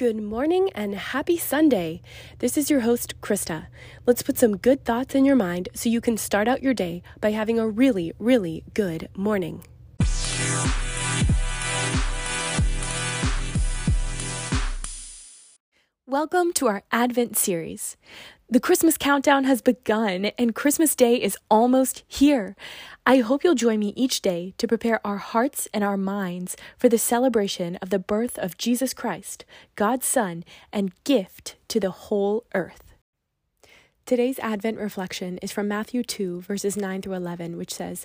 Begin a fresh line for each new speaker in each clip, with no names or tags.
Good morning and happy Sunday. This is your host, Krista. Let's put some good thoughts in your mind so you can start out your day by having a really, really good morning. Welcome to our Advent series. The Christmas countdown has begun and Christmas Day is almost here. I hope you'll join me each day to prepare our hearts and our minds for the celebration of the birth of Jesus Christ, God's Son, and gift to the whole earth. Today's Advent reflection is from Matthew 2, verses 9 through 11, which says,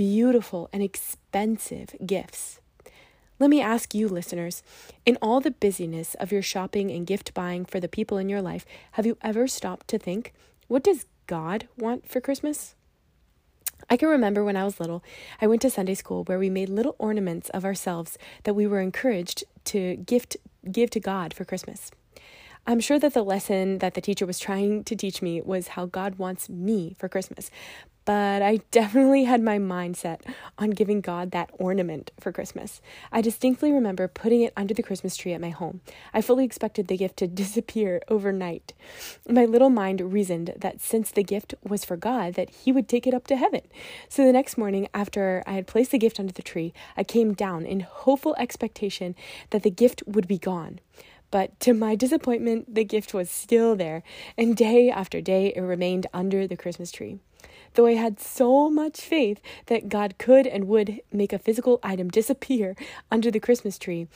beautiful and expensive gifts. Let me ask you, listeners, in all the busyness of your shopping and gift buying for the people in your life, have you ever stopped to think, what does God want for Christmas? I can remember when I was little, I went to Sunday school where we made little ornaments of ourselves that we were encouraged to gift give to God for Christmas. I'm sure that the lesson that the teacher was trying to teach me was how God wants me for Christmas. But I definitely had my mindset on giving God that ornament for Christmas. I distinctly remember putting it under the Christmas tree at my home. I fully expected the gift to disappear overnight. My little mind reasoned that since the gift was for God, that he would take it up to heaven. So the next morning, after I had placed the gift under the tree, I came down in hopeful expectation that the gift would be gone. But to my disappointment, the gift was still there, and day after day it remained under the Christmas tree. Though I had so much faith that God could and would make a physical item disappear under the Christmas tree,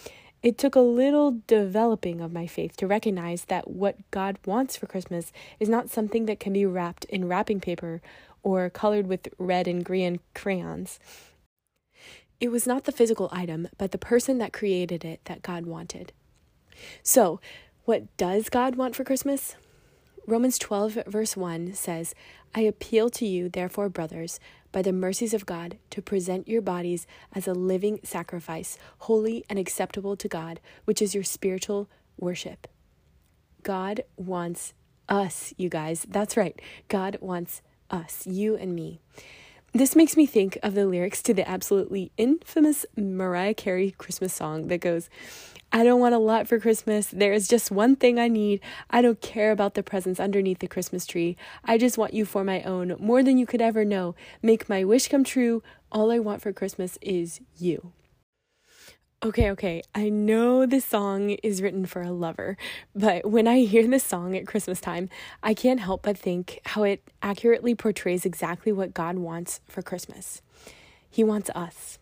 it took a little developing of my faith to recognize that what God wants for Christmas is not something that can be wrapped in wrapping paper or colored with red and green crayons. It was not the physical item, but the person that created it that God wanted. So, what does God want for Christmas? Romans 12, verse 1 says, I appeal to you, therefore, brothers, by the mercies of God, to present your bodies as a living sacrifice, holy and acceptable to God, which is your spiritual worship. God wants us, you guys. That's right. God wants us, you and me. This makes me think of the lyrics to the absolutely infamous Mariah Carey Christmas song that goes, I don't want a lot for Christmas. There is just one thing I need. I don't care about the presents underneath the Christmas tree. I just want you for my own, more than you could ever know. Make my wish come true. All I want for Christmas is you. Okay, okay, I know this song is written for a lover, but when I hear this song at Christmas time, I can't help but think how it accurately portrays exactly what God wants for Christmas. He wants us.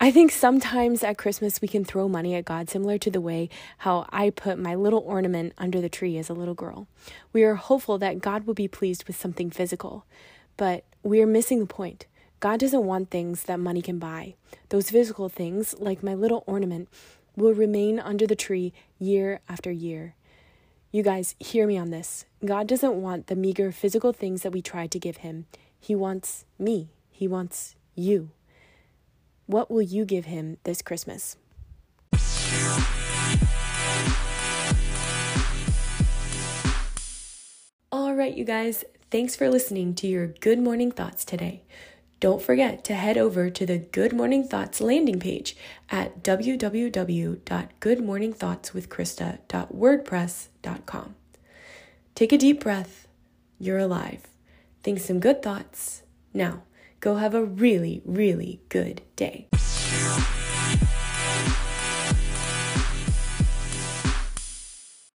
I think sometimes at Christmas we can throw money at God, similar to the way how I put my little ornament under the tree as a little girl. We are hopeful that God will be pleased with something physical, but we are missing the point. God doesn't want things that money can buy. Those physical things, like my little ornament, will remain under the tree year after year. You guys, hear me on this. God doesn't want the meager physical things that we try to give Him. He wants me, He wants you. What will you give him this Christmas? All right, you guys, thanks for listening to your Good Morning Thoughts today. Don't forget to head over to the Good Morning Thoughts landing page at www.goodmorningthoughtswithkrista.wordpress.com. Take a deep breath. You're alive. Think some good thoughts. Now, Go have a really, really good day.